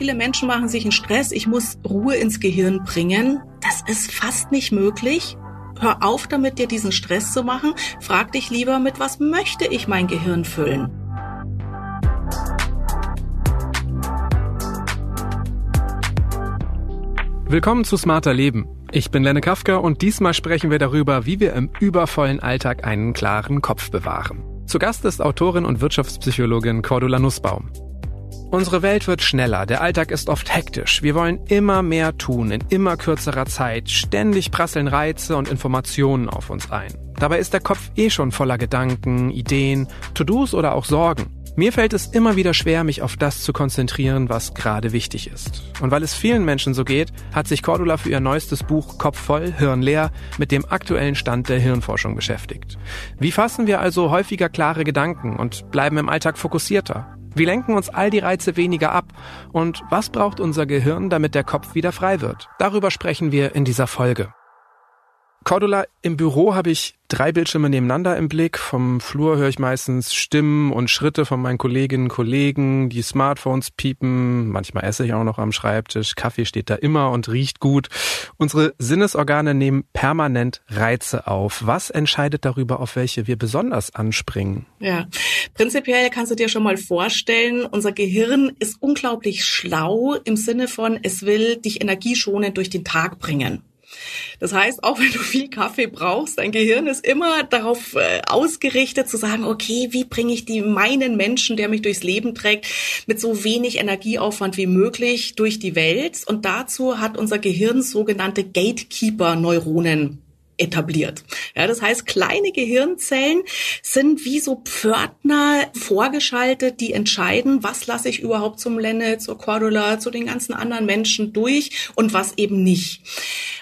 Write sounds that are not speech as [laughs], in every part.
viele Menschen machen sich einen Stress, ich muss Ruhe ins Gehirn bringen. Das ist fast nicht möglich. Hör auf damit, dir diesen Stress zu machen. Frag dich lieber, mit was möchte ich mein Gehirn füllen? Willkommen zu Smarter Leben. Ich bin Lenne Kafka und diesmal sprechen wir darüber, wie wir im übervollen Alltag einen klaren Kopf bewahren. Zu Gast ist Autorin und Wirtschaftspsychologin Cordula Nussbaum. Unsere Welt wird schneller, der Alltag ist oft hektisch. Wir wollen immer mehr tun in immer kürzerer Zeit. Ständig prasseln Reize und Informationen auf uns ein. Dabei ist der Kopf eh schon voller Gedanken, Ideen, To-Dos oder auch Sorgen. Mir fällt es immer wieder schwer, mich auf das zu konzentrieren, was gerade wichtig ist. Und weil es vielen Menschen so geht, hat sich Cordula für ihr neuestes Buch Kopf voll, Hirn leer mit dem aktuellen Stand der Hirnforschung beschäftigt. Wie fassen wir also häufiger klare Gedanken und bleiben im Alltag fokussierter? Wie lenken uns all die Reize weniger ab? Und was braucht unser Gehirn, damit der Kopf wieder frei wird? Darüber sprechen wir in dieser Folge. Cordula, im Büro habe ich drei Bildschirme nebeneinander im Blick. Vom Flur höre ich meistens Stimmen und Schritte von meinen Kolleginnen und Kollegen. Die Smartphones piepen. Manchmal esse ich auch noch am Schreibtisch. Kaffee steht da immer und riecht gut. Unsere Sinnesorgane nehmen permanent Reize auf. Was entscheidet darüber, auf welche wir besonders anspringen? Ja, prinzipiell kannst du dir schon mal vorstellen, unser Gehirn ist unglaublich schlau im Sinne von, es will dich energieschonend durch den Tag bringen. Das heißt, auch wenn du viel Kaffee brauchst, dein Gehirn ist immer darauf äh, ausgerichtet zu sagen, okay, wie bringe ich die meinen Menschen, der mich durchs Leben trägt, mit so wenig Energieaufwand wie möglich durch die Welt. Und dazu hat unser Gehirn sogenannte Gatekeeper-Neuronen etabliert. Ja, das heißt, kleine Gehirnzellen sind wie so Pförtner vorgeschaltet, die entscheiden, was lasse ich überhaupt zum Lenne, zur Cordula, zu den ganzen anderen Menschen durch und was eben nicht.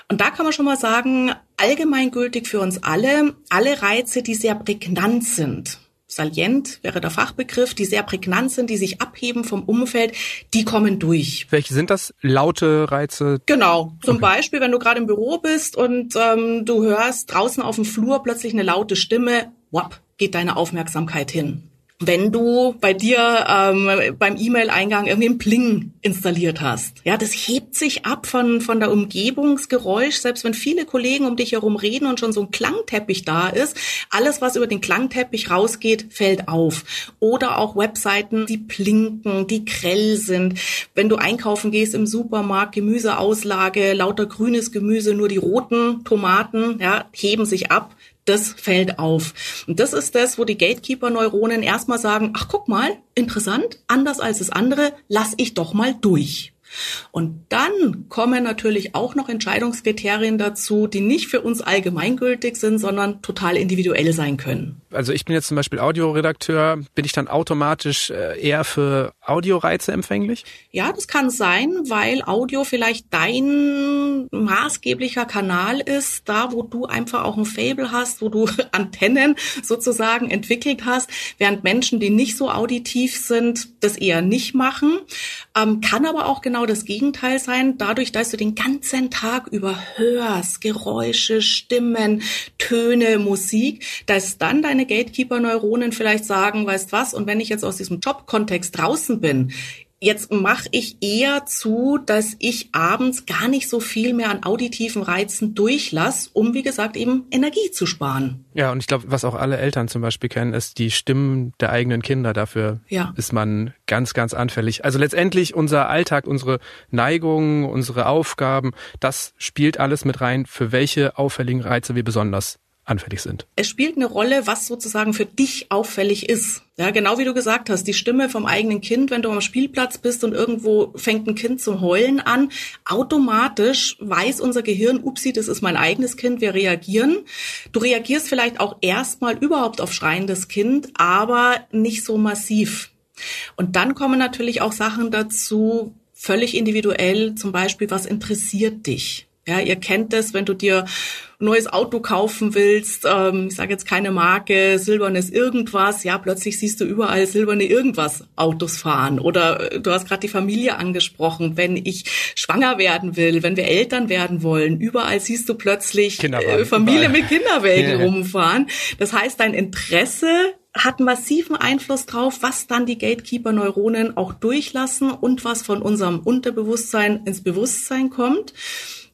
Und da kann man schon mal sagen, allgemeingültig für uns alle, alle Reize, die sehr prägnant sind, salient wäre der Fachbegriff, die sehr prägnant sind, die sich abheben vom Umfeld, die kommen durch. Welche sind das? Laute Reize? Genau. Zum okay. Beispiel, wenn du gerade im Büro bist und ähm, du hörst draußen auf dem Flur plötzlich eine laute Stimme, wap, geht deine Aufmerksamkeit hin wenn du bei dir ähm, beim E-Mail-Eingang irgendwie ein Pling installiert hast. Ja, das hebt sich ab von, von der Umgebungsgeräusch, selbst wenn viele Kollegen um dich herum reden und schon so ein Klangteppich da ist. Alles, was über den Klangteppich rausgeht, fällt auf. Oder auch Webseiten, die blinken, die grell sind. Wenn du einkaufen gehst im Supermarkt, Gemüseauslage, lauter grünes Gemüse, nur die roten Tomaten, ja, heben sich ab das fällt auf. Und das ist das, wo die Gatekeeper-Neuronen erstmal sagen, ach guck mal, interessant, anders als das andere, lass ich doch mal durch. Und dann kommen natürlich auch noch Entscheidungskriterien dazu, die nicht für uns allgemeingültig sind, sondern total individuell sein können. Also ich bin jetzt zum Beispiel Audioredakteur, bin ich dann automatisch äh, eher für Audioreize empfänglich? Ja, das kann sein, weil Audio vielleicht dein maßgeblicher Kanal ist, da wo du einfach auch ein Fable hast, wo du [laughs] Antennen sozusagen entwickelt hast, während Menschen, die nicht so auditiv sind, das eher nicht machen. Ähm, kann aber auch genau das Gegenteil sein, dadurch, dass du den ganzen Tag über hörst, Geräusche, Stimmen, Töne, Musik, dass dann deine Gatekeeper-Neuronen vielleicht sagen, weißt was, und wenn ich jetzt aus diesem Jobkontext draußen bin, Jetzt mache ich eher zu, dass ich abends gar nicht so viel mehr an auditiven Reizen durchlasse, um, wie gesagt, eben Energie zu sparen. Ja, und ich glaube, was auch alle Eltern zum Beispiel kennen, ist die Stimmen der eigenen Kinder. Dafür ja. ist man ganz, ganz anfällig. Also letztendlich unser Alltag, unsere Neigungen, unsere Aufgaben, das spielt alles mit rein, für welche auffälligen Reize wir besonders anfällig sind. Es spielt eine Rolle, was sozusagen für dich auffällig ist. Ja, genau wie du gesagt hast, die Stimme vom eigenen Kind, wenn du am Spielplatz bist und irgendwo fängt ein Kind zum Heulen an, automatisch weiß unser Gehirn, upsi, das ist mein eigenes Kind, wir reagieren. Du reagierst vielleicht auch erstmal überhaupt auf schreiendes Kind, aber nicht so massiv. Und dann kommen natürlich auch Sachen dazu, völlig individuell, zum Beispiel, was interessiert dich? Ja, ihr kennt das, wenn du dir ein neues Auto kaufen willst, ähm, ich sage jetzt keine Marke, silbernes irgendwas, ja, plötzlich siehst du überall silberne irgendwas Autos fahren. Oder äh, du hast gerade die Familie angesprochen, wenn ich schwanger werden will, wenn wir Eltern werden wollen, überall siehst du plötzlich äh, Familie überall. mit [laughs] Kinderwägen rumfahren. Das heißt, dein Interesse hat massiven Einfluss drauf, was dann die Gatekeeper-Neuronen auch durchlassen und was von unserem Unterbewusstsein ins Bewusstsein kommt.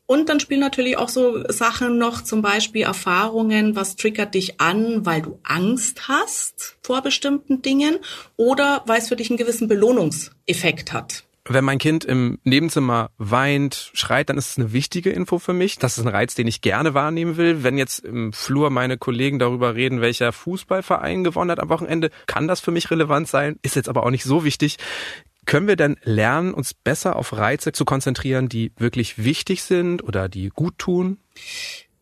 Und dann spielen natürlich auch so Sachen noch, zum Beispiel Erfahrungen, was triggert dich an, weil du Angst hast vor bestimmten Dingen oder weil es für dich einen gewissen Belohnungseffekt hat. Wenn mein Kind im Nebenzimmer weint, schreit, dann ist es eine wichtige Info für mich. Das ist ein Reiz, den ich gerne wahrnehmen will. Wenn jetzt im Flur meine Kollegen darüber reden, welcher Fußballverein gewonnen hat am Wochenende, kann das für mich relevant sein, ist jetzt aber auch nicht so wichtig. Können wir denn lernen, uns besser auf Reize zu konzentrieren, die wirklich wichtig sind oder die gut tun?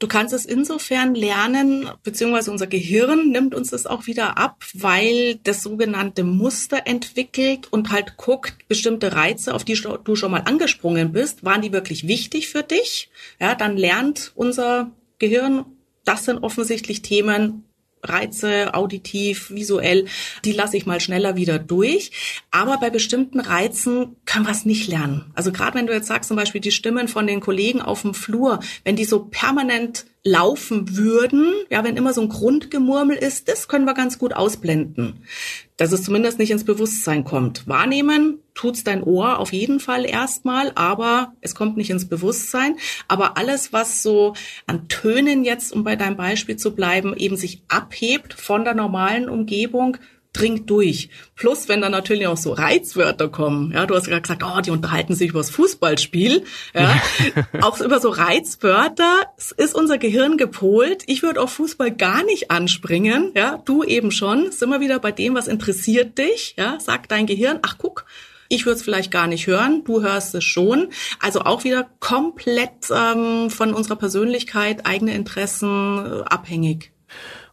Du kannst es insofern lernen, beziehungsweise unser Gehirn nimmt uns das auch wieder ab, weil das sogenannte Muster entwickelt und halt guckt, bestimmte Reize, auf die du schon mal angesprungen bist, waren die wirklich wichtig für dich? Ja, dann lernt unser Gehirn, das sind offensichtlich Themen, Reize, auditiv, visuell, die lasse ich mal schneller wieder durch. Aber bei bestimmten Reizen können wir es nicht lernen. Also gerade wenn du jetzt sagst, zum Beispiel die Stimmen von den Kollegen auf dem Flur, wenn die so permanent laufen würden, ja, wenn immer so ein Grundgemurmel ist, das können wir ganz gut ausblenden. Dass es zumindest nicht ins Bewusstsein kommt. Wahrnehmen tut's dein Ohr auf jeden Fall erstmal, aber es kommt nicht ins Bewusstsein. Aber alles, was so an Tönen jetzt, um bei deinem Beispiel zu bleiben, eben sich abhebt von der normalen Umgebung, dringt durch. Plus, wenn dann natürlich auch so Reizwörter kommen. Ja, du hast gerade gesagt, oh, die unterhalten sich über das Fußballspiel. Ja, auch über so Reizwörter ist unser Gehirn gepolt. Ich würde auf Fußball gar nicht anspringen. Ja, du eben schon. Sind wir wieder bei dem, was interessiert dich. Ja, sagt dein Gehirn, ach guck, ich würde es vielleicht gar nicht hören, du hörst es schon. Also auch wieder komplett ähm, von unserer Persönlichkeit, eigene Interessen äh, abhängig.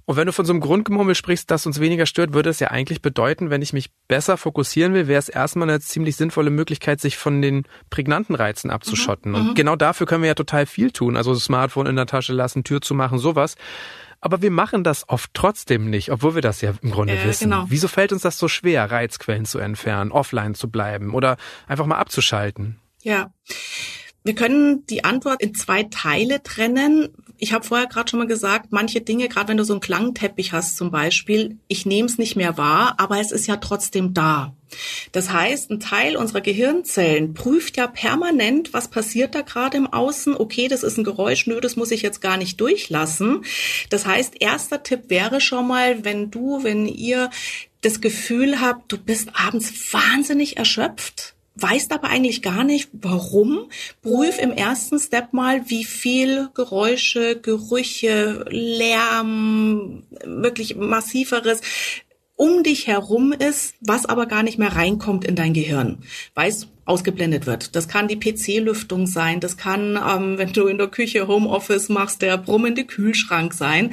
Und wenn du von so einem Grundgemurmel sprichst, das uns weniger stört, würde es ja eigentlich bedeuten, wenn ich mich besser fokussieren will, wäre es erstmal eine ziemlich sinnvolle Möglichkeit, sich von den prägnanten Reizen abzuschotten. Mhm, und mhm. genau dafür können wir ja total viel tun. Also Smartphone in der Tasche lassen, Tür zu machen, sowas. Aber wir machen das oft trotzdem nicht, obwohl wir das ja im Grunde äh, wissen. Genau. Wieso fällt uns das so schwer, Reizquellen zu entfernen, offline zu bleiben oder einfach mal abzuschalten? Ja. Wir können die Antwort in zwei Teile trennen. Ich habe vorher gerade schon mal gesagt, manche Dinge, gerade wenn du so einen Klangteppich hast zum Beispiel, ich nehme es nicht mehr wahr, aber es ist ja trotzdem da. Das heißt, ein Teil unserer Gehirnzellen prüft ja permanent, was passiert da gerade im Außen. Okay, das ist ein Geräusch, nö, das muss ich jetzt gar nicht durchlassen. Das heißt, erster Tipp wäre schon mal, wenn du, wenn ihr das Gefühl habt, du bist abends wahnsinnig erschöpft, weißt aber eigentlich gar nicht, warum. Prüf im ersten Step mal, wie viel Geräusche, Gerüche, Lärm, wirklich massiveres um dich herum ist, was aber gar nicht mehr reinkommt in dein Gehirn, weil es ausgeblendet wird. Das kann die PC-Lüftung sein, das kann, ähm, [laughs] wenn du in der Küche Homeoffice machst, der brummende Kühlschrank sein.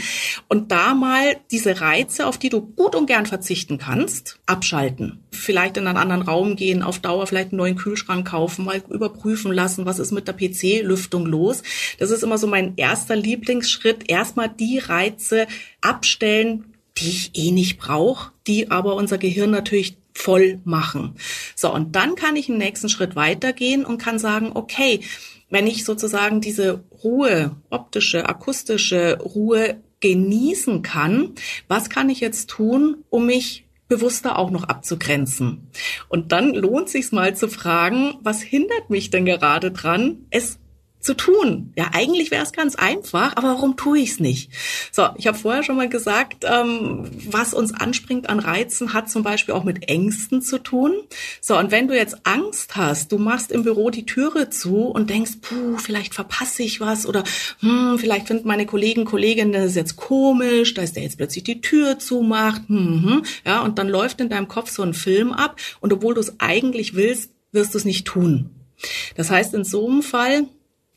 Und da mal diese Reize, auf die du gut und gern verzichten kannst, abschalten. Vielleicht in einen anderen Raum gehen, auf Dauer vielleicht einen neuen Kühlschrank kaufen, mal überprüfen lassen, was ist mit der PC-Lüftung los. Das ist immer so mein erster Lieblingsschritt. Erstmal die Reize abstellen, die ich eh nicht brauche, die aber unser Gehirn natürlich voll machen. So, und dann kann ich einen nächsten Schritt weitergehen und kann sagen, okay, wenn ich sozusagen diese Ruhe, optische, akustische Ruhe genießen kann, was kann ich jetzt tun, um mich bewusster auch noch abzugrenzen? Und dann lohnt sich mal zu fragen, was hindert mich denn gerade dran, es zu tun. Ja, eigentlich wäre es ganz einfach, aber warum tue ich es nicht? So, ich habe vorher schon mal gesagt, ähm, was uns anspringt an Reizen, hat zum Beispiel auch mit Ängsten zu tun. So, und wenn du jetzt Angst hast, du machst im Büro die Türe zu und denkst, puh, vielleicht verpasse ich was oder hm, vielleicht finden meine Kollegen, Kolleginnen das jetzt komisch, dass der jetzt plötzlich die Tür zumacht. Hm, ja, und dann läuft in deinem Kopf so ein Film ab und obwohl du es eigentlich willst, wirst du es nicht tun. Das heißt, in so einem Fall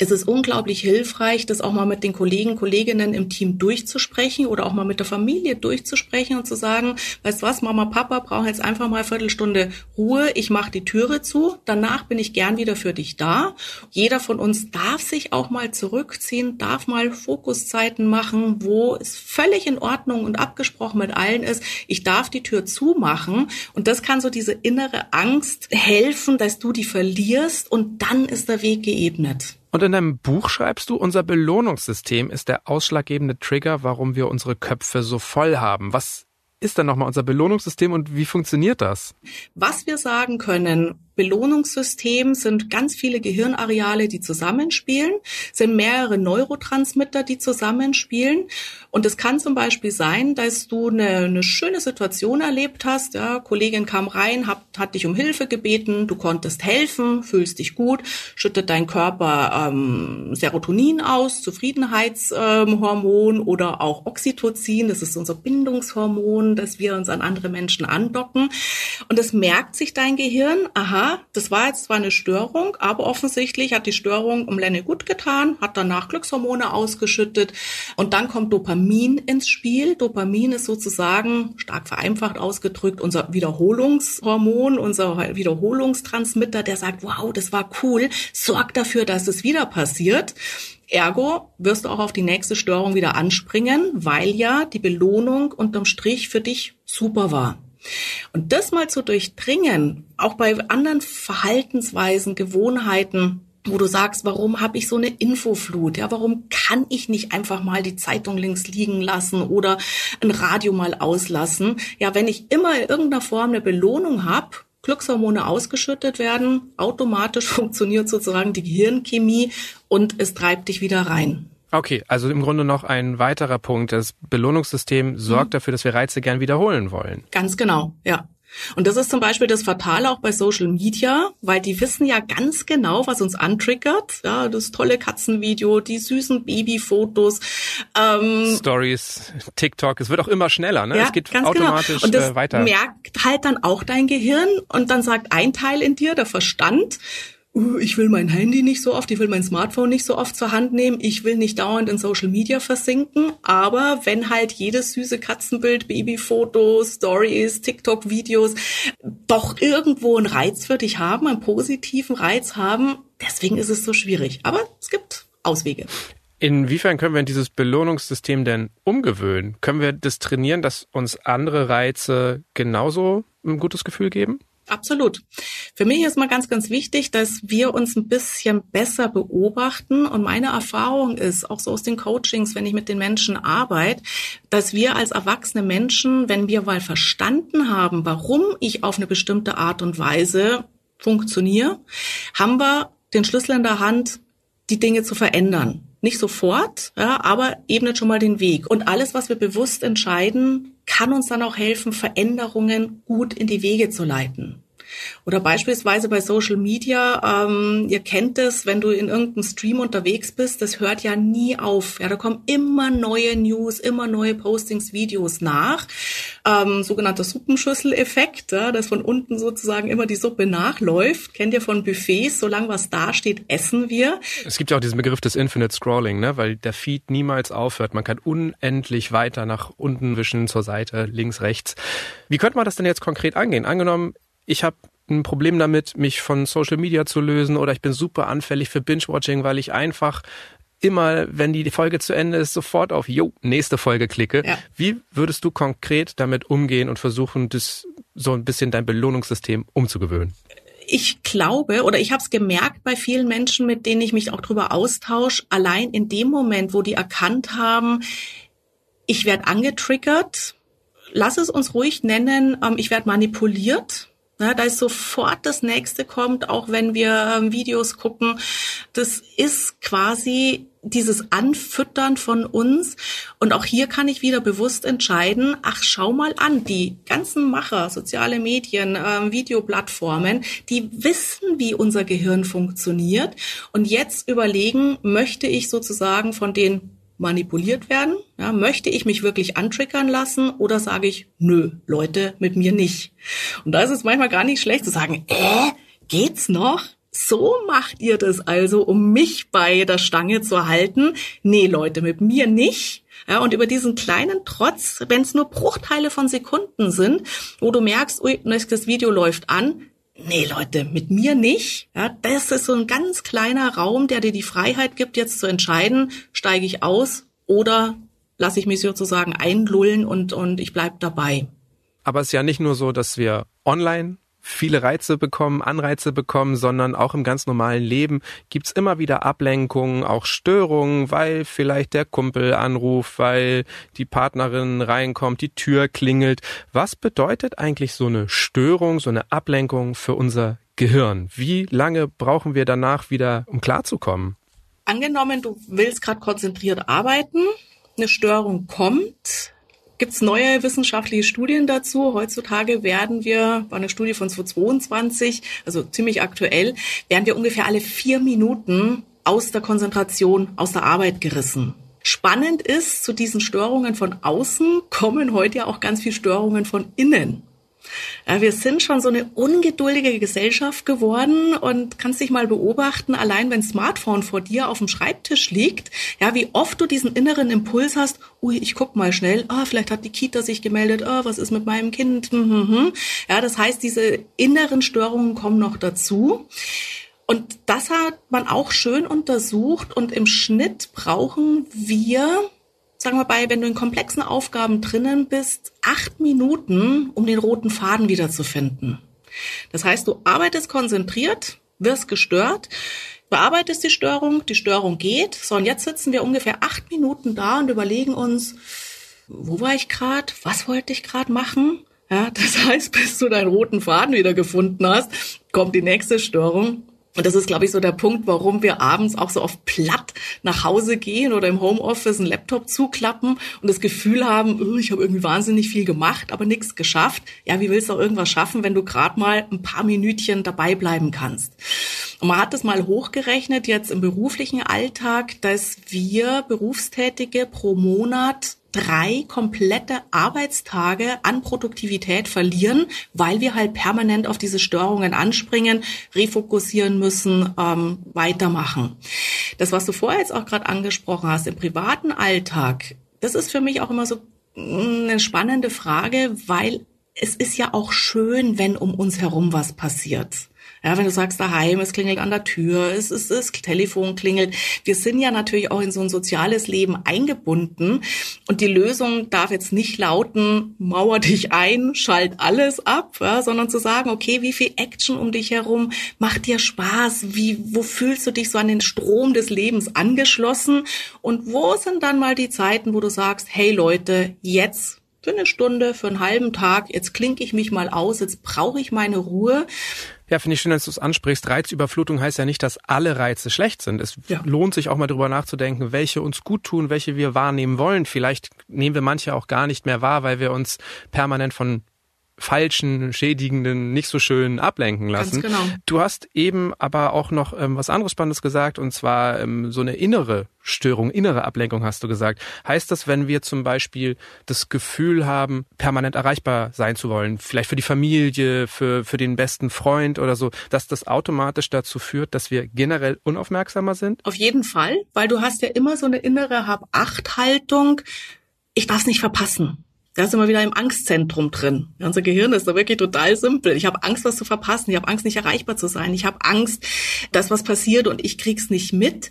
es ist unglaublich hilfreich, das auch mal mit den Kollegen, Kolleginnen im Team durchzusprechen oder auch mal mit der Familie durchzusprechen und zu sagen, weißt du was, Mama, Papa brauchen jetzt einfach mal eine Viertelstunde Ruhe, ich mache die Türe zu, danach bin ich gern wieder für dich da. Jeder von uns darf sich auch mal zurückziehen, darf mal Fokuszeiten machen, wo es völlig in Ordnung und abgesprochen mit allen ist, ich darf die Tür zumachen und das kann so diese innere Angst helfen, dass du die verlierst und dann ist der Weg geebnet. Und in deinem Buch schreibst du, unser Belohnungssystem ist der ausschlaggebende Trigger, warum wir unsere Köpfe so voll haben. Was ist dann nochmal unser Belohnungssystem und wie funktioniert das? Was wir sagen können, Belohnungssystem sind ganz viele Gehirnareale, die zusammenspielen, sind mehrere Neurotransmitter, die zusammenspielen. Und es kann zum Beispiel sein, dass du eine, eine schöne Situation erlebt hast. Ja, Kollegin kam rein, hat, hat dich um Hilfe gebeten, du konntest helfen, fühlst dich gut, schüttet dein Körper ähm, Serotonin aus, Zufriedenheitshormon ähm, oder auch Oxytocin, das ist unser Bindungshormon, dass wir uns an andere Menschen andocken. Und das merkt sich dein Gehirn, aha, das war jetzt zwar eine Störung, aber offensichtlich hat die Störung um Lenne gut getan, hat danach Glückshormone ausgeschüttet und dann kommt Dopamin ins Spiel. Dopamin ist sozusagen, stark vereinfacht ausgedrückt, unser Wiederholungshormon, unser Wiederholungstransmitter, der sagt, wow, das war cool, sorgt dafür, dass es wieder passiert. Ergo wirst du auch auf die nächste Störung wieder anspringen, weil ja die Belohnung unterm Strich für dich super war. Und das mal zu durchdringen, auch bei anderen Verhaltensweisen, Gewohnheiten, wo du sagst, warum habe ich so eine Infoflut? Ja, warum kann ich nicht einfach mal die Zeitung links liegen lassen oder ein Radio mal auslassen? Ja, wenn ich immer in irgendeiner Form eine Belohnung habe, Glückshormone ausgeschüttet werden, automatisch [laughs] funktioniert sozusagen die Gehirnchemie und es treibt dich wieder rein. Okay, also im Grunde noch ein weiterer Punkt. Das Belohnungssystem sorgt mhm. dafür, dass wir Reize gern wiederholen wollen. Ganz genau, ja. Und das ist zum Beispiel das Fatale auch bei Social Media, weil die wissen ja ganz genau, was uns antriggert. Ja, das tolle Katzenvideo, die süßen Babyfotos. Ähm, Stories, TikTok, es wird auch immer schneller, ne? Ja, es geht genau. automatisch genau. und das äh, weiter. merkt halt dann auch dein Gehirn und dann sagt ein Teil in dir, der Verstand, ich will mein Handy nicht so oft, ich will mein Smartphone nicht so oft zur Hand nehmen, ich will nicht dauernd in Social Media versinken, aber wenn halt jedes süße Katzenbild, Babyfotos, Stories, TikTok-Videos doch irgendwo einen Reiz für dich haben, einen positiven Reiz haben, deswegen ist es so schwierig. Aber es gibt Auswege. Inwiefern können wir dieses Belohnungssystem denn umgewöhnen? Können wir das trainieren, dass uns andere Reize genauso ein gutes Gefühl geben? Absolut. Für mich ist mal ganz, ganz wichtig, dass wir uns ein bisschen besser beobachten. Und meine Erfahrung ist, auch so aus den Coachings, wenn ich mit den Menschen arbeite, dass wir als erwachsene Menschen, wenn wir mal verstanden haben, warum ich auf eine bestimmte Art und Weise funktioniere, haben wir den Schlüssel in der Hand, die Dinge zu verändern. Nicht sofort, ja, aber ebnet schon mal den Weg. Und alles, was wir bewusst entscheiden, kann uns dann auch helfen, Veränderungen gut in die Wege zu leiten. Oder beispielsweise bei Social Media, ähm, ihr kennt es, wenn du in irgendeinem Stream unterwegs bist, das hört ja nie auf. Ja, da kommen immer neue News, immer neue Postings, Videos nach. Ähm, sogenannter Suppenschüssel-Effekt, ja, dass von unten sozusagen immer die Suppe nachläuft. Kennt ihr von Buffets, solange was da steht, essen wir. Es gibt ja auch diesen Begriff des Infinite Scrolling, ne, weil der Feed niemals aufhört. Man kann unendlich weiter nach unten wischen, zur Seite, links, rechts. Wie könnte man das denn jetzt konkret angehen? Angenommen, ich habe ein Problem damit, mich von Social Media zu lösen oder ich bin super anfällig für Binge-Watching, weil ich einfach immer, wenn die Folge zu Ende ist, sofort auf Jo, nächste Folge klicke. Ja. Wie würdest du konkret damit umgehen und versuchen, das so ein bisschen dein Belohnungssystem umzugewöhnen? ich glaube oder ich habe es gemerkt bei vielen Menschen, mit denen ich mich auch darüber austausche, allein in dem Moment, wo die erkannt haben, ich werde angetriggert, lass es uns ruhig nennen, ähm, ich werde manipuliert ja, da ist sofort das nächste kommt, auch wenn wir ähm, Videos gucken. Das ist quasi dieses Anfüttern von uns. Und auch hier kann ich wieder bewusst entscheiden, ach, schau mal an, die ganzen Macher, soziale Medien, ähm, Videoplattformen, die wissen, wie unser Gehirn funktioniert. Und jetzt überlegen, möchte ich sozusagen von den manipuliert werden? Ja, möchte ich mich wirklich antriggern lassen oder sage ich, nö, Leute, mit mir nicht? Und da ist es manchmal gar nicht schlecht zu sagen, äh, geht's noch? So macht ihr das also, um mich bei der Stange zu halten? Nee, Leute, mit mir nicht. Ja, und über diesen kleinen Trotz, wenn es nur Bruchteile von Sekunden sind, wo du merkst, ui, das Video läuft an, nee Leute, mit mir nicht. Ja, das ist so ein ganz kleiner Raum, der dir die Freiheit gibt, jetzt zu entscheiden, steige ich aus oder lasse ich mich sozusagen einlullen und, und ich bleib dabei. Aber es ist ja nicht nur so, dass wir online viele Reize bekommen, Anreize bekommen, sondern auch im ganz normalen Leben gibt's immer wieder Ablenkungen, auch Störungen, weil vielleicht der Kumpel anruft, weil die Partnerin reinkommt, die Tür klingelt. Was bedeutet eigentlich so eine Störung, so eine Ablenkung für unser Gehirn? Wie lange brauchen wir danach wieder, um klarzukommen? Angenommen, du willst gerade konzentriert arbeiten, eine Störung kommt, gibt es neue wissenschaftliche Studien dazu. Heutzutage werden wir, war eine Studie von 2022, also ziemlich aktuell, werden wir ungefähr alle vier Minuten aus der Konzentration, aus der Arbeit gerissen. Spannend ist, zu diesen Störungen von außen kommen heute ja auch ganz viele Störungen von innen. Ja, wir sind schon so eine ungeduldige Gesellschaft geworden und kannst dich mal beobachten, allein wenn Smartphone vor dir auf dem Schreibtisch liegt, ja, wie oft du diesen inneren Impuls hast, ui, ich guck mal schnell, ah, vielleicht hat die Kita sich gemeldet, ah, was ist mit meinem Kind? Hm, hm, hm. Ja, das heißt, diese inneren Störungen kommen noch dazu. Und das hat man auch schön untersucht und im Schnitt brauchen wir sagen wir bei, wenn du in komplexen Aufgaben drinnen bist, acht Minuten, um den roten Faden wiederzufinden. Das heißt, du arbeitest konzentriert, wirst gestört, bearbeitest die Störung, die Störung geht. So, und jetzt sitzen wir ungefähr acht Minuten da und überlegen uns, wo war ich gerade, was wollte ich gerade machen? Ja, das [laughs] heißt, bis du deinen roten Faden wieder gefunden hast, kommt die nächste Störung und das ist, glaube ich, so der Punkt, warum wir abends auch so oft platt nach Hause gehen oder im Homeoffice einen Laptop zuklappen und das Gefühl haben, oh, ich habe irgendwie wahnsinnig viel gemacht, aber nichts geschafft. Ja, wie willst du auch irgendwas schaffen, wenn du gerade mal ein paar Minütchen dabei bleiben kannst? Und man hat das mal hochgerechnet jetzt im beruflichen Alltag, dass wir Berufstätige pro Monat drei komplette Arbeitstage an Produktivität verlieren, weil wir halt permanent auf diese Störungen anspringen, refokussieren müssen, ähm, weitermachen. Das, was du vorher jetzt auch gerade angesprochen hast, im privaten Alltag, das ist für mich auch immer so mm, eine spannende Frage, weil es ist ja auch schön, wenn um uns herum was passiert. Ja, wenn du sagst daheim, es klingelt an der Tür, es ist das Telefon klingelt. Wir sind ja natürlich auch in so ein soziales Leben eingebunden und die Lösung darf jetzt nicht lauten, mauer dich ein, schalt alles ab, ja, sondern zu sagen, okay, wie viel Action um dich herum macht dir Spaß? Wie, wo fühlst du dich so an den Strom des Lebens angeschlossen? Und wo sind dann mal die Zeiten, wo du sagst, hey Leute, jetzt für eine Stunde, für einen halben Tag, jetzt klinke ich mich mal aus, jetzt brauche ich meine Ruhe. Ja, finde ich schön, dass du es ansprichst. Reizüberflutung heißt ja nicht, dass alle Reize schlecht sind. Es ja. lohnt sich auch mal drüber nachzudenken, welche uns gut tun, welche wir wahrnehmen wollen. Vielleicht nehmen wir manche auch gar nicht mehr wahr, weil wir uns permanent von falschen, schädigenden, nicht so schönen ablenken lassen. Ganz genau. Du hast eben aber auch noch ähm, was anderes Spannendes gesagt, und zwar ähm, so eine innere Störung, innere Ablenkung hast du gesagt. Heißt das, wenn wir zum Beispiel das Gefühl haben, permanent erreichbar sein zu wollen, vielleicht für die Familie, für, für den besten Freund oder so, dass das automatisch dazu führt, dass wir generell unaufmerksamer sind? Auf jeden Fall, weil du hast ja immer so eine innere Hab-Acht-Haltung. Ich darf es nicht verpassen. Da sind wir wieder im Angstzentrum drin. Unser Gehirn ist da wirklich total simpel. Ich habe Angst, was zu verpassen. Ich habe Angst, nicht erreichbar zu sein. Ich habe Angst, dass was passiert und ich krieg's nicht mit.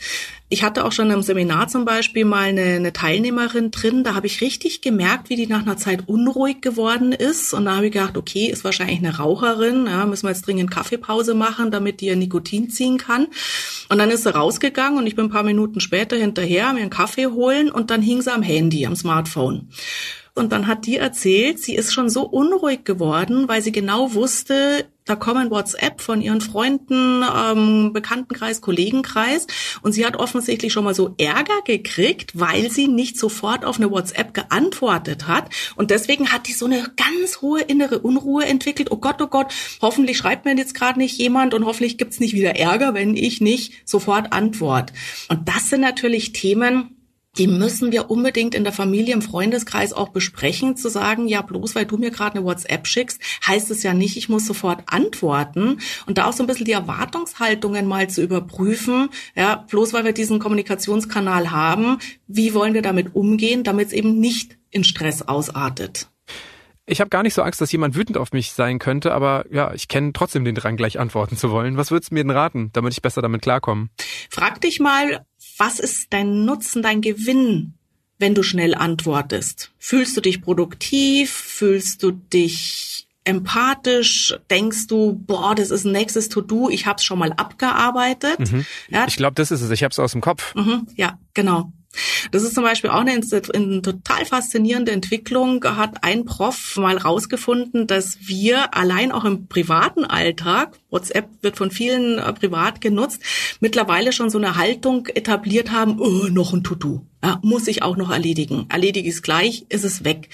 Ich hatte auch schon im Seminar zum Beispiel mal eine, eine Teilnehmerin drin. Da habe ich richtig gemerkt, wie die nach einer Zeit unruhig geworden ist. Und da habe ich gedacht, okay, ist wahrscheinlich eine Raucherin. Ja, müssen wir jetzt dringend Kaffeepause machen, damit die ihr Nikotin ziehen kann. Und dann ist sie rausgegangen und ich bin ein paar Minuten später hinterher, mir einen Kaffee holen und dann hing sie am Handy, am Smartphone. Und dann hat die erzählt, sie ist schon so unruhig geworden, weil sie genau wusste, da kommen WhatsApp von ihren Freunden, ähm, Bekanntenkreis, Kollegenkreis. Und sie hat offensichtlich schon mal so Ärger gekriegt, weil sie nicht sofort auf eine WhatsApp geantwortet hat. Und deswegen hat die so eine ganz hohe innere Unruhe entwickelt. Oh Gott, oh Gott, hoffentlich schreibt mir jetzt gerade nicht jemand und hoffentlich gibt's nicht wieder Ärger, wenn ich nicht sofort antwort. Und das sind natürlich Themen, die müssen wir unbedingt in der Familie, im Freundeskreis auch besprechen, zu sagen, ja, bloß weil du mir gerade eine WhatsApp schickst, heißt es ja nicht, ich muss sofort antworten. Und da auch so ein bisschen die Erwartungshaltungen mal zu überprüfen, ja, bloß weil wir diesen Kommunikationskanal haben, wie wollen wir damit umgehen, damit es eben nicht in Stress ausartet. Ich habe gar nicht so Angst, dass jemand wütend auf mich sein könnte, aber ja, ich kenne trotzdem den Drang, gleich antworten zu wollen. Was würdest du mir denn raten, damit ich besser damit klarkomme? Frag dich mal, was ist dein Nutzen, dein Gewinn, wenn du schnell antwortest? Fühlst du dich produktiv? Fühlst du dich empathisch? Denkst du, boah, das ist ein nächstes To-Do, ich habe es schon mal abgearbeitet? Mhm. Ja. Ich glaube, das ist es. Ich habe es aus dem Kopf. Mhm. Ja, genau. Das ist zum Beispiel auch eine, eine, total faszinierende Entwicklung. Hat ein Prof mal rausgefunden, dass wir allein auch im privaten Alltag, WhatsApp wird von vielen äh, privat genutzt, mittlerweile schon so eine Haltung etabliert haben, oh, noch ein To-Do. Ja, muss ich auch noch erledigen. Erledige ich es gleich, ist es weg.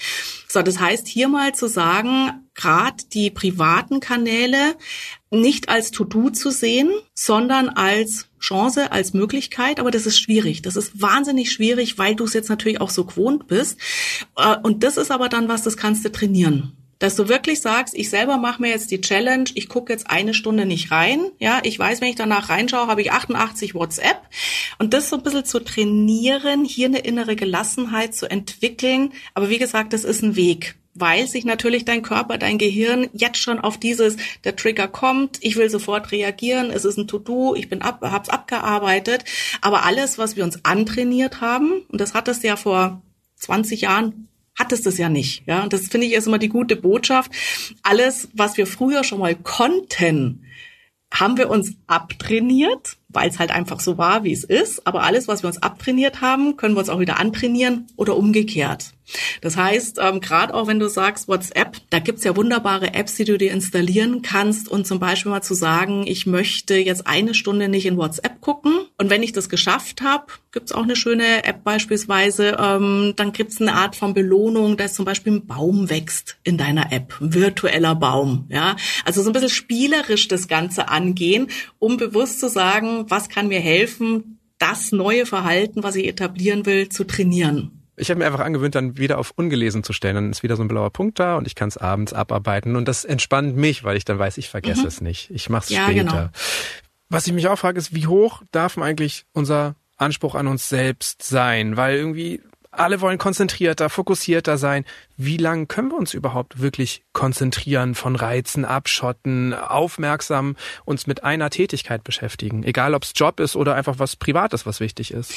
So, das heißt hier mal zu sagen, gerade die privaten Kanäle nicht als To-Do zu sehen, sondern als Chance, als Möglichkeit. Aber das ist schwierig. Das ist wahnsinnig schwierig, weil du es jetzt natürlich auch so gewohnt bist. Äh, und das ist aber dann was, das kannst du trainieren dass du wirklich sagst, ich selber mache mir jetzt die Challenge, ich gucke jetzt eine Stunde nicht rein. Ja, ich weiß, wenn ich danach reinschaue, habe ich 88 WhatsApp. Und das so ein bisschen zu trainieren, hier eine innere Gelassenheit zu entwickeln. Aber wie gesagt, das ist ein Weg weil sich natürlich dein Körper, dein Gehirn jetzt schon auf dieses, der Trigger kommt, ich will sofort reagieren, es ist ein To-Do, ich bin ab, hab's abgearbeitet. Aber alles, was wir uns antrainiert haben, und das hattest du ja vor 20 Jahren hattest es ja nicht. Ja, und das finde ich ist immer die gute Botschaft. Alles, was wir früher schon mal konnten, haben wir uns abtrainiert, weil es halt einfach so war, wie es ist. Aber alles, was wir uns abtrainiert haben, können wir uns auch wieder antrainieren oder umgekehrt. Das heißt, ähm, gerade auch wenn du sagst WhatsApp, da gibt's ja wunderbare Apps, die du dir installieren kannst und zum Beispiel mal zu sagen, ich möchte jetzt eine Stunde nicht in WhatsApp gucken und wenn ich das geschafft habe, gibt's auch eine schöne App beispielsweise, ähm, dann gibt's eine Art von Belohnung, dass zum Beispiel ein Baum wächst in deiner App, ein virtueller Baum, ja, also so ein bisschen spielerisch das Ganze angehen, um bewusst zu sagen, was kann mir helfen, das neue Verhalten, was ich etablieren will, zu trainieren. Ich habe mir einfach angewöhnt, dann wieder auf ungelesen zu stellen. Dann ist wieder so ein blauer Punkt da und ich kann es abends abarbeiten. Und das entspannt mich, weil ich dann weiß, ich vergesse mhm. es nicht. Ich mache es ja, später. Genau. Was ich mich auch frage, ist, wie hoch darf eigentlich unser Anspruch an uns selbst sein? Weil irgendwie alle wollen konzentrierter, fokussierter sein. Wie lange können wir uns überhaupt wirklich konzentrieren, von Reizen abschotten, aufmerksam uns mit einer Tätigkeit beschäftigen? Egal, ob es Job ist oder einfach was Privates, was wichtig ist.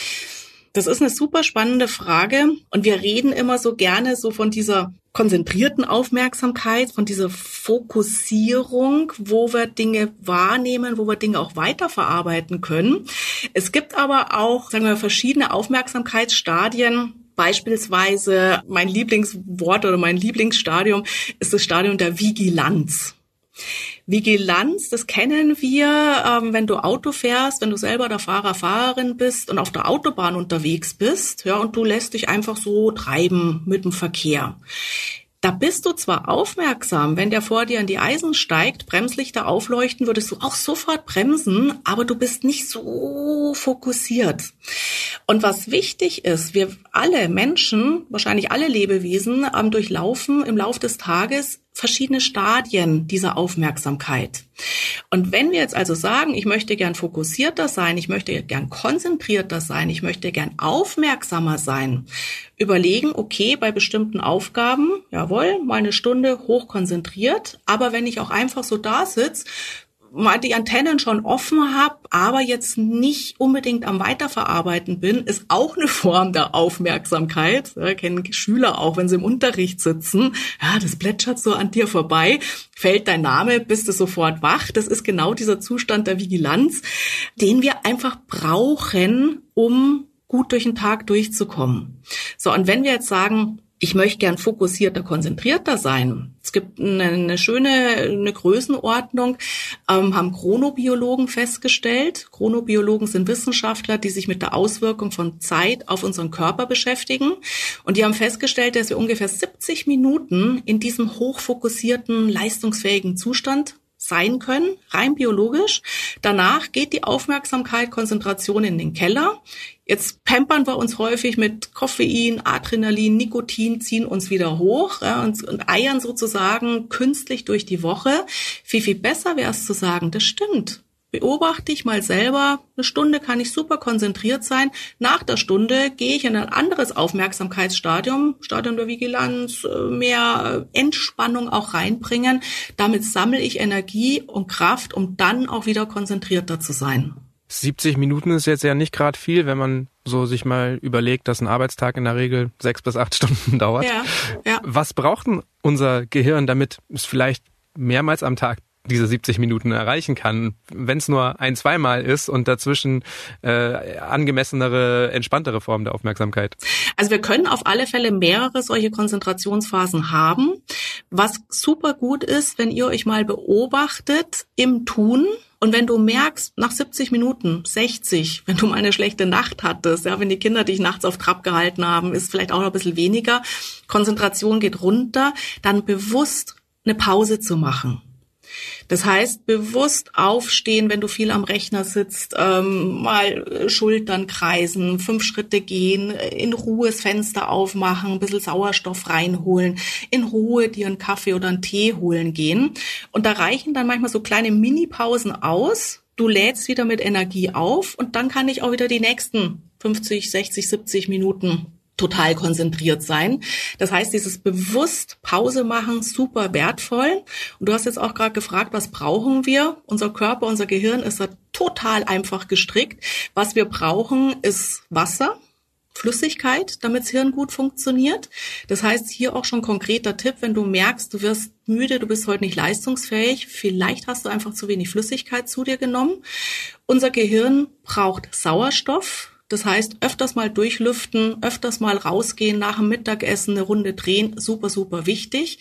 Das ist eine super spannende Frage und wir reden immer so gerne so von dieser konzentrierten Aufmerksamkeit, von dieser Fokussierung, wo wir Dinge wahrnehmen, wo wir Dinge auch weiterverarbeiten können. Es gibt aber auch, sagen wir, verschiedene Aufmerksamkeitsstadien, Beispielsweise mein Lieblingswort oder mein Lieblingsstadium ist das Stadium der Vigilanz. Vigilanz, das kennen wir, ähm, wenn du Auto fährst, wenn du selber der Fahrer, Fahrerin bist und auf der Autobahn unterwegs bist, ja, und du lässt dich einfach so treiben mit dem Verkehr. Da bist du zwar aufmerksam, wenn der vor dir in die Eisen steigt, Bremslichter aufleuchten, würdest du auch sofort bremsen, aber du bist nicht so fokussiert. Und was wichtig ist, wir alle Menschen, wahrscheinlich alle Lebewesen, ähm, durchlaufen im Lauf des Tages verschiedene Stadien dieser Aufmerksamkeit. Und wenn wir jetzt also sagen, ich möchte gern fokussierter sein, ich möchte gern konzentrierter sein, ich möchte gern aufmerksamer sein, überlegen, okay, bei bestimmten Aufgaben, jawohl, mal eine Stunde hochkonzentriert, aber wenn ich auch einfach so da sitze, mal die Antennen schon offen habe, aber jetzt nicht unbedingt am Weiterverarbeiten bin, ist auch eine Form der Aufmerksamkeit. Ja, kennen Schüler auch, wenn sie im Unterricht sitzen. Ja, das plätschert so an dir vorbei, fällt dein Name, bist du sofort wach. Das ist genau dieser Zustand der Vigilanz, den wir einfach brauchen, um gut durch den Tag durchzukommen. So, und wenn wir jetzt sagen, ich möchte gern fokussierter, konzentrierter sein. Es gibt eine, schöne eine Größenordnung, ähm, haben Chronobiologen festgestellt. Chronobiologen sind Wissenschaftler, die sich mit der Auswirkung von Zeit auf unseren Körper beschäftigen. Und die haben festgestellt, dass wir ungefähr 70 Minuten in diesem hochfokussierten, leistungsfähigen Zustand sein können, rein biologisch. Danach geht die Aufmerksamkeit, Konzentration in den Keller. Jetzt pampern wir uns häufig mit Koffein, Adrenalin, Nikotin, ziehen uns wieder hoch ja, und, und eiern sozusagen künstlich durch die Woche. Viel, viel besser wäre es zu sagen, das stimmt. Beobachte dich mal selber. Eine Stunde kann ich super konzentriert sein. Nach der Stunde gehe ich in ein anderes Aufmerksamkeitsstadium, Stadium der Vigilanz, äh, mehr äh, Entspannung auch reinbringen. Damit sammle ich Energie und Kraft, um dann auch wieder konzentrierter zu sein. 70 Minuten ist jetzt ja nicht gerade viel, wenn man so sich mal überlegt, dass ein Arbeitstag in der Regel sechs bis acht [laughs] Stunden dauert. Ja, ja. Was braucht denn unser Gehirn, damit es vielleicht mehrmals am Tag diese 70 Minuten erreichen kann, wenn es nur ein, zweimal ist und dazwischen äh, angemessenere, entspanntere Formen der Aufmerksamkeit? Also wir können auf alle Fälle mehrere solche Konzentrationsphasen haben. Was super gut ist, wenn ihr euch mal beobachtet im Tun, und wenn du merkst, nach 70 Minuten, 60, wenn du mal eine schlechte Nacht hattest, ja, wenn die Kinder dich nachts auf Trab gehalten haben, ist vielleicht auch noch ein bisschen weniger, Konzentration geht runter, dann bewusst eine Pause zu machen. Das heißt, bewusst aufstehen, wenn du viel am Rechner sitzt, ähm, mal Schultern kreisen, fünf Schritte gehen, in Ruhe das Fenster aufmachen, ein bisschen Sauerstoff reinholen, in Ruhe dir einen Kaffee oder einen Tee holen gehen. Und da reichen dann manchmal so kleine Mini-Pausen aus. Du lädst wieder mit Energie auf und dann kann ich auch wieder die nächsten 50, 60, 70 Minuten total konzentriert sein. Das heißt, dieses bewusst Pause machen, super wertvoll. Und du hast jetzt auch gerade gefragt, was brauchen wir? Unser Körper, unser Gehirn ist da total einfach gestrickt. Was wir brauchen, ist Wasser. Flüssigkeit, damit das Hirn gut funktioniert. Das heißt, hier auch schon konkreter Tipp, wenn du merkst, du wirst müde, du bist heute nicht leistungsfähig, vielleicht hast du einfach zu wenig Flüssigkeit zu dir genommen. Unser Gehirn braucht Sauerstoff, das heißt, öfters mal durchlüften, öfters mal rausgehen, nach dem Mittagessen eine Runde drehen, super, super wichtig.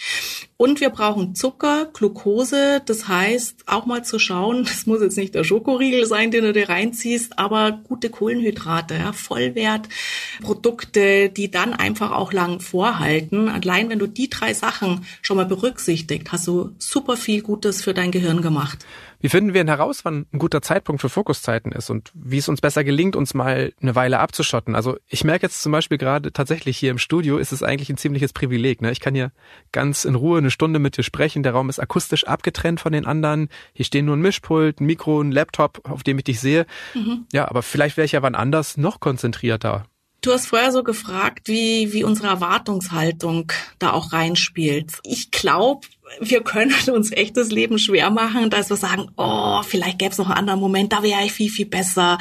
Und wir brauchen Zucker, Glucose, das heißt, auch mal zu schauen, [laughs] das muss jetzt nicht der Schokoriegel sein, den du dir reinziehst, aber gute Kohlenhydrate, ja, Vollwertprodukte, die dann einfach auch lang vorhalten. Allein wenn du die drei Sachen schon mal berücksichtigt, hast du super viel Gutes für dein Gehirn gemacht. Wie finden wir denn heraus, wann ein guter Zeitpunkt für Fokuszeiten ist und wie es uns besser gelingt, uns mal eine Weile abzuschotten? Also ich merke jetzt zum Beispiel gerade tatsächlich hier im Studio ist es eigentlich ein ziemliches Privileg. Ne? Ich kann hier ganz in Ruhe eine Stunde mit dir sprechen. Der Raum ist akustisch abgetrennt von den anderen. Hier stehen nur ein Mischpult, ein Mikro, ein Laptop, auf dem ich dich sehe. Mhm. Ja, aber vielleicht wäre ich ja wann anders noch konzentrierter. Du hast vorher so gefragt, wie, wie unsere Erwartungshaltung da auch reinspielt. Ich glaube, wir können [laughs] uns echt das Leben schwer machen, dass wir sagen, oh, vielleicht gäbe es noch einen anderen Moment, da wäre ich viel, viel besser.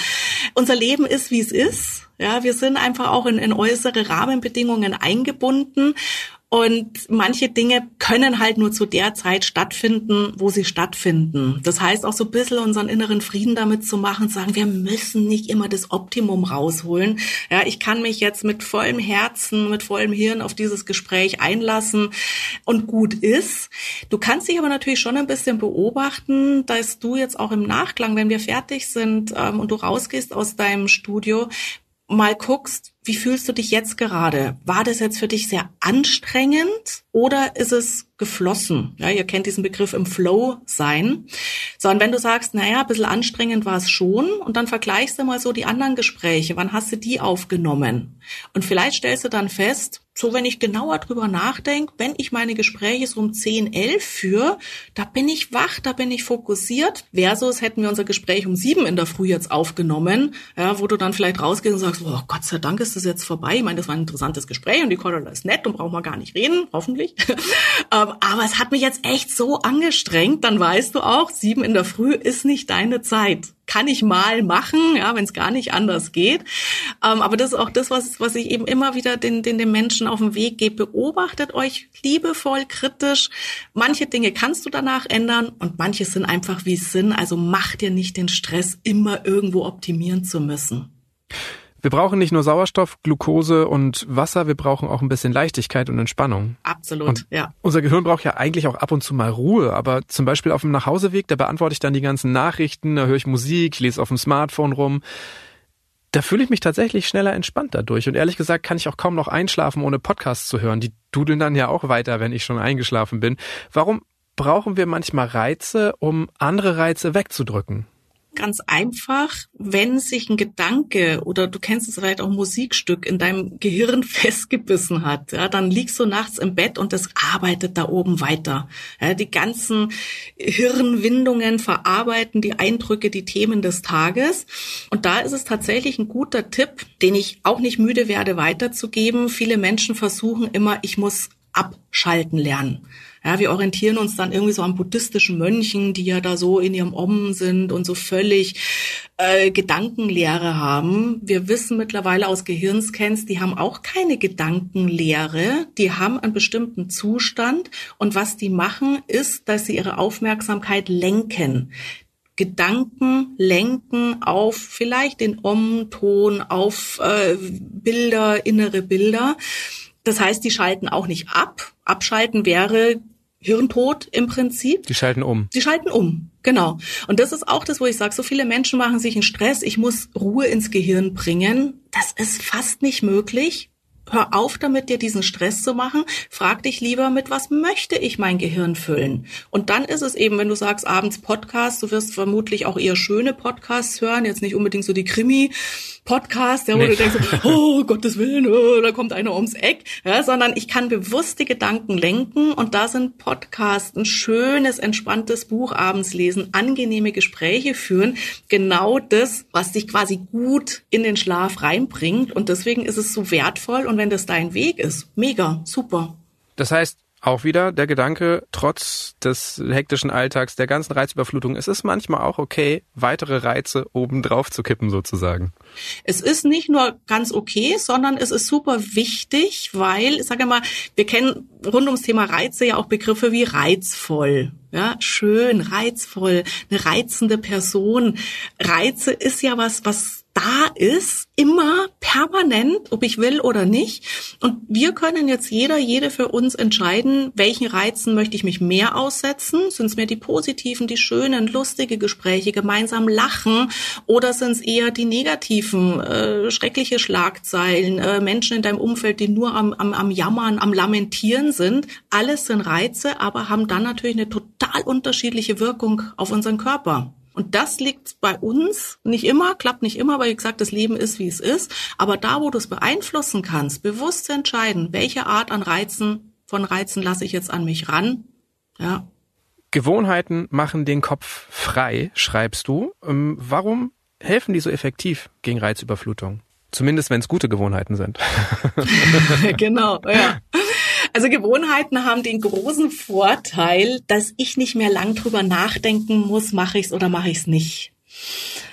Unser Leben ist, wie es ist. Ja, wir sind einfach auch in, in äußere Rahmenbedingungen eingebunden und manche Dinge können halt nur zu der Zeit stattfinden, wo sie stattfinden. Das heißt auch so ein bisschen unseren inneren Frieden damit zu machen, sagen, wir müssen nicht immer das Optimum rausholen. Ja, ich kann mich jetzt mit vollem Herzen, mit vollem Hirn auf dieses Gespräch einlassen und gut ist. Du kannst dich aber natürlich schon ein bisschen beobachten, dass du jetzt auch im Nachklang, wenn wir fertig sind ähm, und du rausgehst aus deinem Studio, mal guckst, wie fühlst du dich jetzt gerade? War das jetzt für dich sehr anstrengend oder ist es geflossen? Ja, ihr kennt diesen Begriff im Flow sein. So, und wenn du sagst, naja, ein bisschen anstrengend war es schon und dann vergleichst du mal so die anderen Gespräche. Wann hast du die aufgenommen? Und vielleicht stellst du dann fest, so wenn ich genauer drüber nachdenke, wenn ich meine Gespräche so um 10, 11 führe, da bin ich wach, da bin ich fokussiert. Versus hätten wir unser Gespräch um 7 in der Früh jetzt aufgenommen, ja, wo du dann vielleicht rausgehst und sagst, oh Gott sei Dank ist das jetzt vorbei. Ich meine, das war ein interessantes Gespräch und die Cordula ist nett und brauchen wir gar nicht reden, hoffentlich. [laughs] Ähm, aber es hat mich jetzt echt so angestrengt, dann weißt du auch, 7 in der Früh ist nicht deine Zeit kann ich mal machen, ja, wenn es gar nicht anders geht. Ähm, aber das ist auch das, was, was ich eben immer wieder den, den, den Menschen auf den Weg gebe. Beobachtet euch liebevoll, kritisch. Manche Dinge kannst du danach ändern und manche sind einfach wie es sind. Also mach dir nicht den Stress, immer irgendwo optimieren zu müssen. Wir brauchen nicht nur Sauerstoff, Glucose und Wasser, wir brauchen auch ein bisschen Leichtigkeit und Entspannung. Absolut, und ja. Unser Gehirn braucht ja eigentlich auch ab und zu mal Ruhe, aber zum Beispiel auf dem Nachhauseweg, da beantworte ich dann die ganzen Nachrichten, da höre ich Musik, lese auf dem Smartphone rum. Da fühle ich mich tatsächlich schneller entspannt dadurch. Und ehrlich gesagt kann ich auch kaum noch einschlafen, ohne Podcasts zu hören. Die dudeln dann ja auch weiter, wenn ich schon eingeschlafen bin. Warum brauchen wir manchmal Reize, um andere Reize wegzudrücken? Ganz einfach, wenn sich ein Gedanke oder du kennst es vielleicht auch Musikstück in deinem Gehirn [laughs] festgebissen hat, ja, dann liegst du nachts im Bett und das arbeitet da oben weiter. Ja, die ganzen Hirnwindungen verarbeiten die Eindrücke, die Themen des Tages. Und da ist es tatsächlich ein guter Tipp, den ich auch nicht müde werde weiterzugeben. Viele Menschen versuchen immer, ich muss abschalten lernen. Ja, wir orientieren uns dann irgendwie so an buddhistischen Mönchen, die ja da so in ihrem Om sind und so völlig äh, Gedankenlehre haben. Wir wissen mittlerweile aus Gehirnscans, die haben auch keine Gedankenlehre. Die haben einen bestimmten Zustand und was die machen, ist, dass sie ihre Aufmerksamkeit lenken. Gedanken lenken auf vielleicht den Om-Ton, auf äh, Bilder, innere Bilder. Das heißt, die schalten auch nicht ab. Abschalten wäre Hirntod im Prinzip. Die schalten um. Die schalten um, genau. Und das ist auch das, wo ich sage, so viele Menschen machen sich einen Stress, ich muss Ruhe ins Gehirn bringen. Das ist fast nicht möglich. Hör auf damit, dir diesen Stress zu machen. Frag dich lieber, mit was möchte ich mein Gehirn füllen? Und dann ist es eben, wenn du sagst, abends Podcast, du wirst vermutlich auch eher schöne Podcasts hören, jetzt nicht unbedingt so die Krimi, Podcast, ja, wo nee. du denkst, [laughs] oh Gottes Willen, oh, da kommt einer ums Eck, ja, sondern ich kann bewusst die Gedanken lenken und da sind Podcasts, ein schönes, entspanntes Buch abends lesen, angenehme Gespräche führen, genau das, was dich quasi gut in den Schlaf reinbringt und deswegen ist es so wertvoll und wenn das dein Weg ist, mega, super. Das heißt, auch wieder der Gedanke, trotz des hektischen Alltags, der ganzen Reizüberflutung, es ist manchmal auch okay, weitere Reize obendrauf zu kippen sozusagen. Es ist nicht nur ganz okay, sondern es ist super wichtig, weil, ich sage mal, wir kennen rund ums Thema Reize ja auch Begriffe wie reizvoll. Ja, schön, reizvoll, eine reizende Person. Reize ist ja was, was da ist, immer permanent, ob ich will oder nicht. Und wir können jetzt jeder, jede für uns entscheiden, welchen Reizen möchte ich mich mehr aussetzen? Sind es mehr die positiven, die schönen, lustige Gespräche, gemeinsam lachen? Oder sind es eher die negativen, äh, schreckliche Schlagzeilen, äh, Menschen in deinem Umfeld, die nur am, am, am Jammern, am Lamentieren sind? Alles sind Reize, aber haben dann natürlich eine total unterschiedliche Wirkung auf unseren Körper. Und das liegt bei uns nicht immer, klappt nicht immer, weil wie gesagt, das Leben ist, wie es ist. Aber da, wo du es beeinflussen kannst, bewusst zu entscheiden, welche Art an Reizen, von Reizen lasse ich jetzt an mich ran, ja. Gewohnheiten machen den Kopf frei, schreibst du. Ähm, warum helfen die so effektiv gegen Reizüberflutung? Zumindest wenn es gute Gewohnheiten sind. [laughs] [laughs] genau, ja. Also Gewohnheiten haben den großen Vorteil, dass ich nicht mehr lang drüber nachdenken muss, mache ich es oder mache ich es nicht.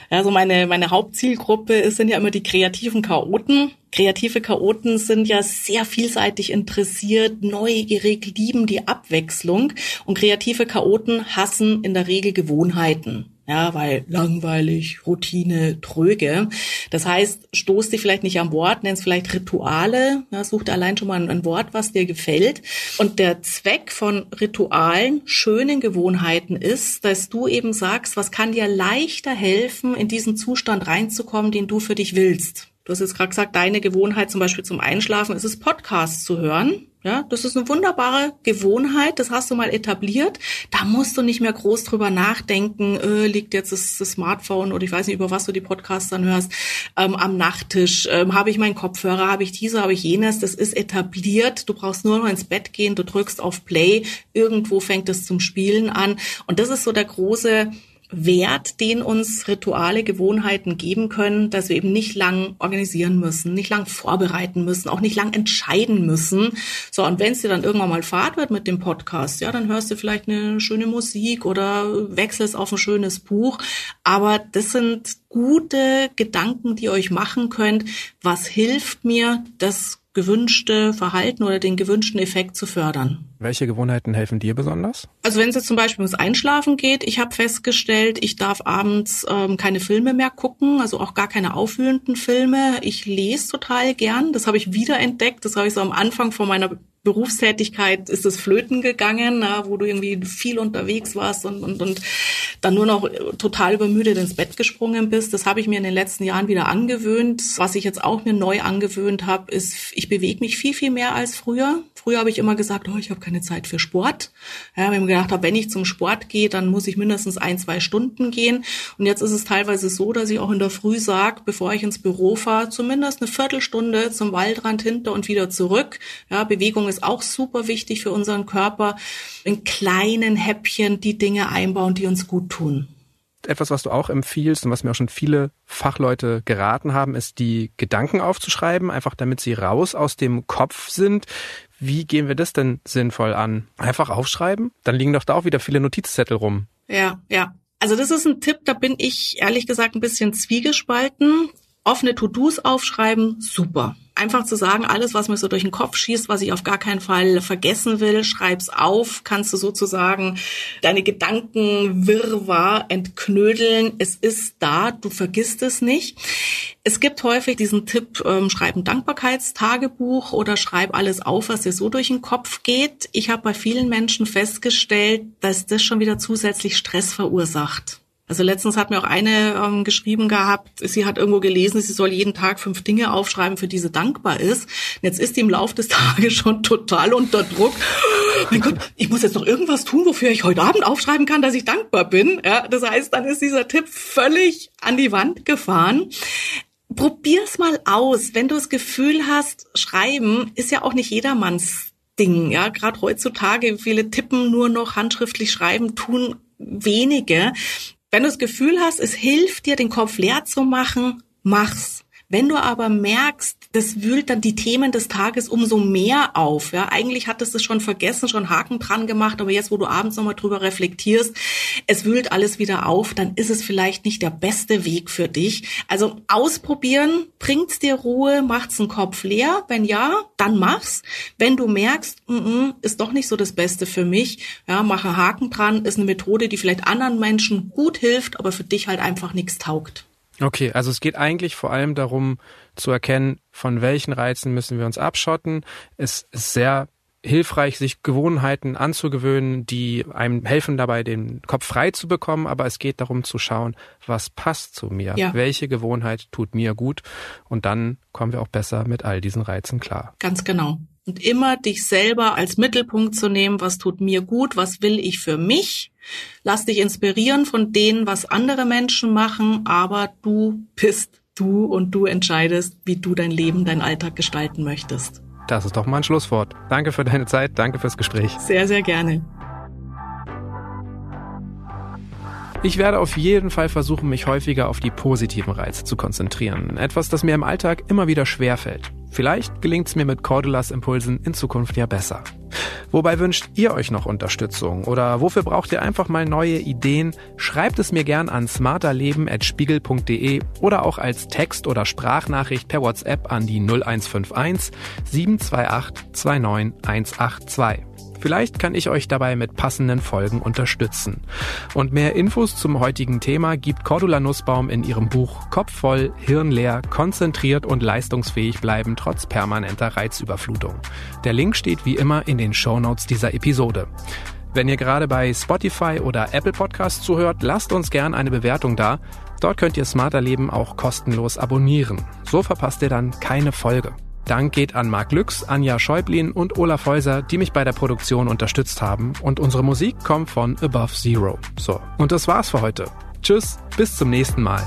Also meine, meine Hauptzielgruppe sind ja immer die kreativen Chaoten. Kreative Chaoten sind ja sehr vielseitig interessiert, neugierig, lieben die Abwechslung und kreative Chaoten hassen in der Regel Gewohnheiten. Ja, weil langweilig, Routine, tröge. Das heißt, stoß dich vielleicht nicht am Wort, nenn's vielleicht Rituale, ja, such dir allein schon mal ein Wort, was dir gefällt. Und der Zweck von Ritualen, schönen Gewohnheiten ist, dass du eben sagst, was kann dir leichter helfen, in diesen Zustand reinzukommen, den du für dich willst. Du hast jetzt gerade gesagt, deine Gewohnheit zum Beispiel zum Einschlafen ist es, Podcasts zu hören. Ja, das ist eine wunderbare Gewohnheit, das hast du mal etabliert. Da musst du nicht mehr groß drüber nachdenken, äh, liegt jetzt das, das, Smartphone oder ich weiß nicht, über was du die Podcasts dann hörst, ähm, am Nachttisch, ähm, habe ich meinen Kopfhörer, habe ich diese, habe ich jenes, das ist etabliert. Du brauchst nur noch ins Bett gehen, du drückst auf Play, irgendwo fängt es zum Spielen an. Und das ist so der große Wert, den uns Rituale, Gewohnheiten geben können, dass wir eben nicht lang organisieren müssen, nicht lang vorbereiten müssen, auch nicht lang entscheiden müssen. So, und wenn es dir dann irgendwann mal fahrt wird mit dem Podcast, ja, dann hörst du vielleicht eine schöne Musik oder wechselst auf ein schönes Buch. Aber das sind gute Gedanken, die ihr euch machen könnt. Was hilft mir, das gewünschte Verhalten oder den gewünschten Effekt zu fördern. Welche Gewohnheiten helfen dir besonders? Also wenn es jetzt zum Beispiel ums Einschlafen geht, ich habe festgestellt, ich darf abends ähm, keine Filme mehr gucken, also auch gar keine aufwühlenden Filme. Ich lese total gern, das habe ich wiederentdeckt, das habe ich so am Anfang von meiner Berufstätigkeit ist es flöten gegangen, na, wo du irgendwie viel unterwegs warst und, und, und dann nur noch total übermüdet ins Bett gesprungen bist. Das habe ich mir in den letzten Jahren wieder angewöhnt. Was ich jetzt auch mir neu angewöhnt habe, ist, ich bewege mich viel, viel mehr als früher. Früher habe ich immer gesagt, oh, ich habe keine Zeit für Sport. Ja, ich mir gedacht wenn ich zum Sport gehe, dann muss ich mindestens ein, zwei Stunden gehen. Und jetzt ist es teilweise so, dass ich auch in der Früh sage, bevor ich ins Büro fahre, zumindest eine Viertelstunde zum Waldrand hinter und wieder zurück. Ja, Bewegung ist auch super wichtig für unseren Körper. In kleinen Häppchen die Dinge einbauen, die uns gut tun etwas, was du auch empfiehlst und was mir auch schon viele Fachleute geraten haben, ist die Gedanken aufzuschreiben, einfach damit sie raus aus dem Kopf sind. Wie gehen wir das denn sinnvoll an? Einfach aufschreiben? Dann liegen doch da auch wieder viele Notizzettel rum. Ja, ja. Also das ist ein Tipp, da bin ich ehrlich gesagt ein bisschen zwiegespalten. Offene To-Dos aufschreiben, super einfach zu sagen, alles, was mir so durch den Kopf schießt, was ich auf gar keinen Fall vergessen will, schreib's auf, kannst du sozusagen deine Gedankenwirrwarr entknödeln. Es ist da, du vergisst es nicht. Es gibt häufig diesen Tipp, ähm, schreib ein Dankbarkeitstagebuch oder schreib alles auf, was dir so durch den Kopf geht. Ich habe bei vielen Menschen festgestellt, dass das schon wieder zusätzlich Stress verursacht. Also letztens hat mir auch eine ähm, geschrieben gehabt, sie hat irgendwo gelesen, sie soll jeden Tag fünf Dinge aufschreiben, für die sie dankbar ist. Und jetzt ist sie im Laufe des [laughs] Tages schon total unter Druck. [gasps] Mein Gott, ich muss jetzt noch irgendwas tun, wofür ich heute Abend aufschreiben kann, dass ich dankbar bin. Ja, das heißt, dann ist dieser Tipp völlig an die Wand gefahren. Probier's mal aus. Wenn du das Gefühl hast, schreiben ist ja auch nicht jedermanns Ding, ja, gerade heutzutage viele tippen nur noch handschriftlich schreiben, tun wenige. Wenn du das Gefühl hast, es hilft dir, den Kopf leer zu machen, mach's. Wenn du aber merkst, das wühlt dann die Themen des Tages umso mehr auf. Ja, eigentlich hattest du es schon vergessen, schon Haken dran gemacht, aber jetzt, wo du abends nochmal drüber reflektierst, es wühlt alles wieder auf, dann ist es vielleicht nicht der beste Weg für dich. Also ausprobieren, bringt's dir Ruhe, macht's den Kopf leer. Wenn ja, dann mach's. Wenn du merkst, mm -mm, ist doch nicht so das Beste für mich, ja, mache Haken dran, ist eine Methode, die vielleicht anderen Menschen gut hilft, aber für dich halt einfach nichts taugt. Okay, also es geht eigentlich vor allem darum zu erkennen, von welchen Reizen müssen wir uns abschotten. Es ist sehr hilfreich, sich Gewohnheiten anzugewöhnen, die einem helfen dabei, den Kopf frei zu bekommen. Aber es geht darum zu schauen, was passt zu mir, ja. welche Gewohnheit tut mir gut. Und dann kommen wir auch besser mit all diesen Reizen klar. Ganz genau. Und immer dich selber als Mittelpunkt zu nehmen, was tut mir gut, was will ich für mich. Lass dich inspirieren von denen, was andere Menschen machen, aber du bist du und du entscheidest, wie du dein Leben, deinen Alltag gestalten möchtest. Das ist doch mal ein Schlusswort. Danke für deine Zeit, danke fürs Gespräch. Sehr, sehr gerne. Ich werde auf jeden Fall versuchen, mich häufiger auf die positiven Reize zu konzentrieren. Etwas, das mir im Alltag immer wieder schwerfällt. Vielleicht gelingt es mir mit Cordulas Impulsen in Zukunft ja besser. Wobei wünscht ihr euch noch Unterstützung? Oder wofür braucht ihr einfach mal neue Ideen? Schreibt es mir gern an smarterleben.spiegel.de oder auch als Text- oder Sprachnachricht per WhatsApp an die 0151 728 29182. Vielleicht kann ich euch dabei mit passenden Folgen unterstützen. Und mehr Infos zum heutigen Thema gibt Cordula Nussbaum in ihrem Buch Kopf voll, Hirn leer, konzentriert und leistungsfähig bleiben trotz permanenter Reizüberflutung. Der Link steht wie immer in den Show Notes dieser Episode. Wenn ihr gerade bei Spotify oder Apple Podcasts zuhört, lasst uns gern eine Bewertung da. Dort könnt ihr Smarter Leben auch kostenlos abonnieren. So verpasst ihr dann keine Folge. Dank geht an Marc Lüx, Anja Schäublin und Olaf Häuser, die mich bei der Produktion unterstützt haben. Und unsere Musik kommt von Above Zero. So, und das war's für heute. Tschüss, bis zum nächsten Mal.